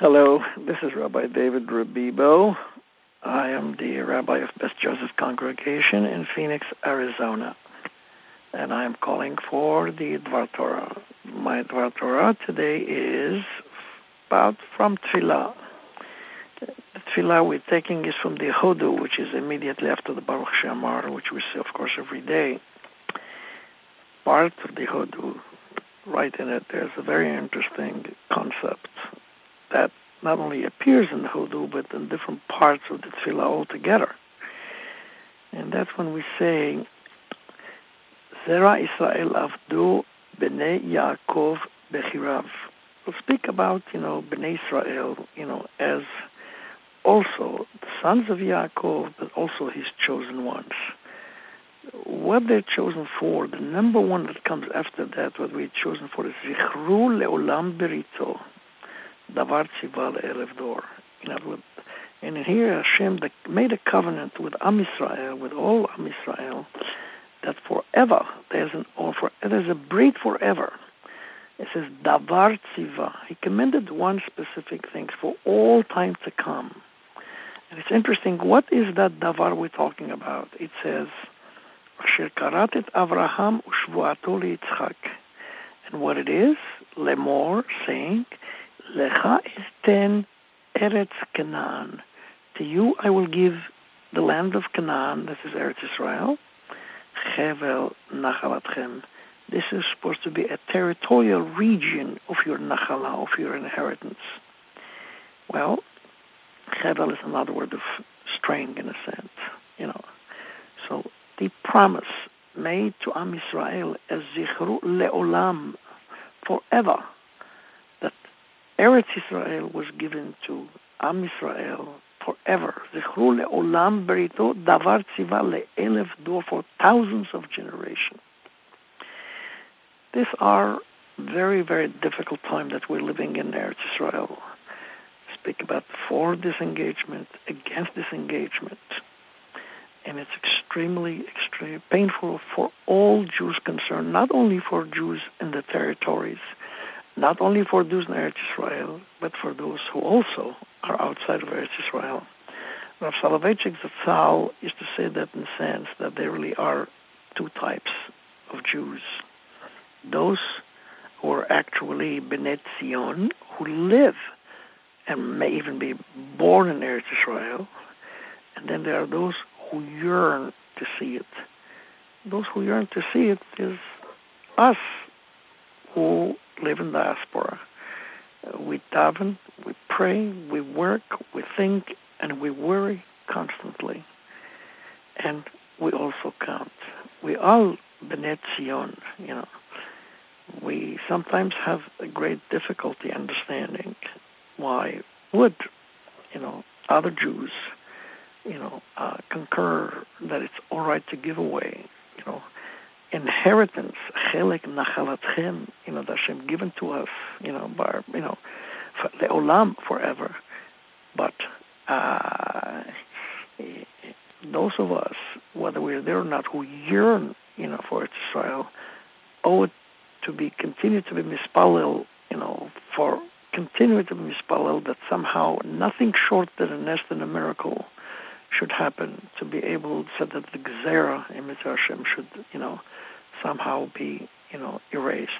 Hello, this is Rabbi David Rebibo. I am the rabbi of Beth Joseph Congregation in Phoenix, Arizona. And I am calling for the Dvar Torah. My Dvar Torah today is about from Tfilah. The Tfilah we're taking is from the Hodu, which is immediately after the Baruch She'amar, which we say, of course, every day. Part of the Hodu, right in it, there's a very interesting concept that not only appears in the Hodu, but in different parts of the Tefillah altogether. And that's when we say, Zera Israel Avdu Bnei Yaakov Bechirav. We'll speak about, you know, Bnei Israel, you know, as also the sons of Yaakov, but also his chosen ones. What they're chosen for, the number one that comes after that, what we're chosen for is Zichru Leolam Berito davar tziva erev dor. And here Hashem made a covenant with Am Israel, with all Am Israel, that forever there's an or for there's a breed forever. It says davar tziva. He commended one specific thing for all time to come. And it's interesting. What is that davar we're talking about? It says, "Asher karatet Avraham ushvuato Yitzchak," and what it is, lemor, saying, Lecha is ten Eretz Canaan. To you I will give the land of Canaan, this is Eretz Israel. Chevel Nachalatchem. This is supposed to be a territorial region of your Nachala, of your inheritance. Well, Chevel is another word of string in a sense, you know. So the promise made to Am Israel as Zichru Leolam, forever Eretz Israel was given to Am Israel forever. Zichru le'olam berito davar tziva le'elef dor for thousands of generations. These are very, very difficult time that we're living in Eretz Israel. Speak about for disengagement, against disengagement. And it's extremely, extremely painful for all Jews concerned, not only for Jews in the territories, not only for those in Eretz Israel, but for those who also are outside of Eretz Israel. Rav Soloveitchik Zatzal used to say that in the sense that there really are two types of Jews. Those who are actually B'nai Zion, who live and may even be born in Eretz Israel, and then there are those who yearn to see it. Those who yearn to see it is us, who live in diaspora. Uh, we daven, we pray, we work, we think, and we worry constantly. And we also count. We all B'nai you know. We sometimes have a great difficulty understanding why would, you know, other Jews, you know, uh, concur that it's all right to give away, you know, inheritance, chelik nachalatchem, you know, that Hashem given to us, you know, by, you know, leolam forever. But uh, those of us, whether we're there or not, who yearn, you know, for Israel, owe it to be continue to be mispalel, you know, for continue to be mispalel that somehow nothing short than a nest and a miracle should happen to be able so that the gzera in Mitzvah Hashem should, you know, somehow be, you know, erased.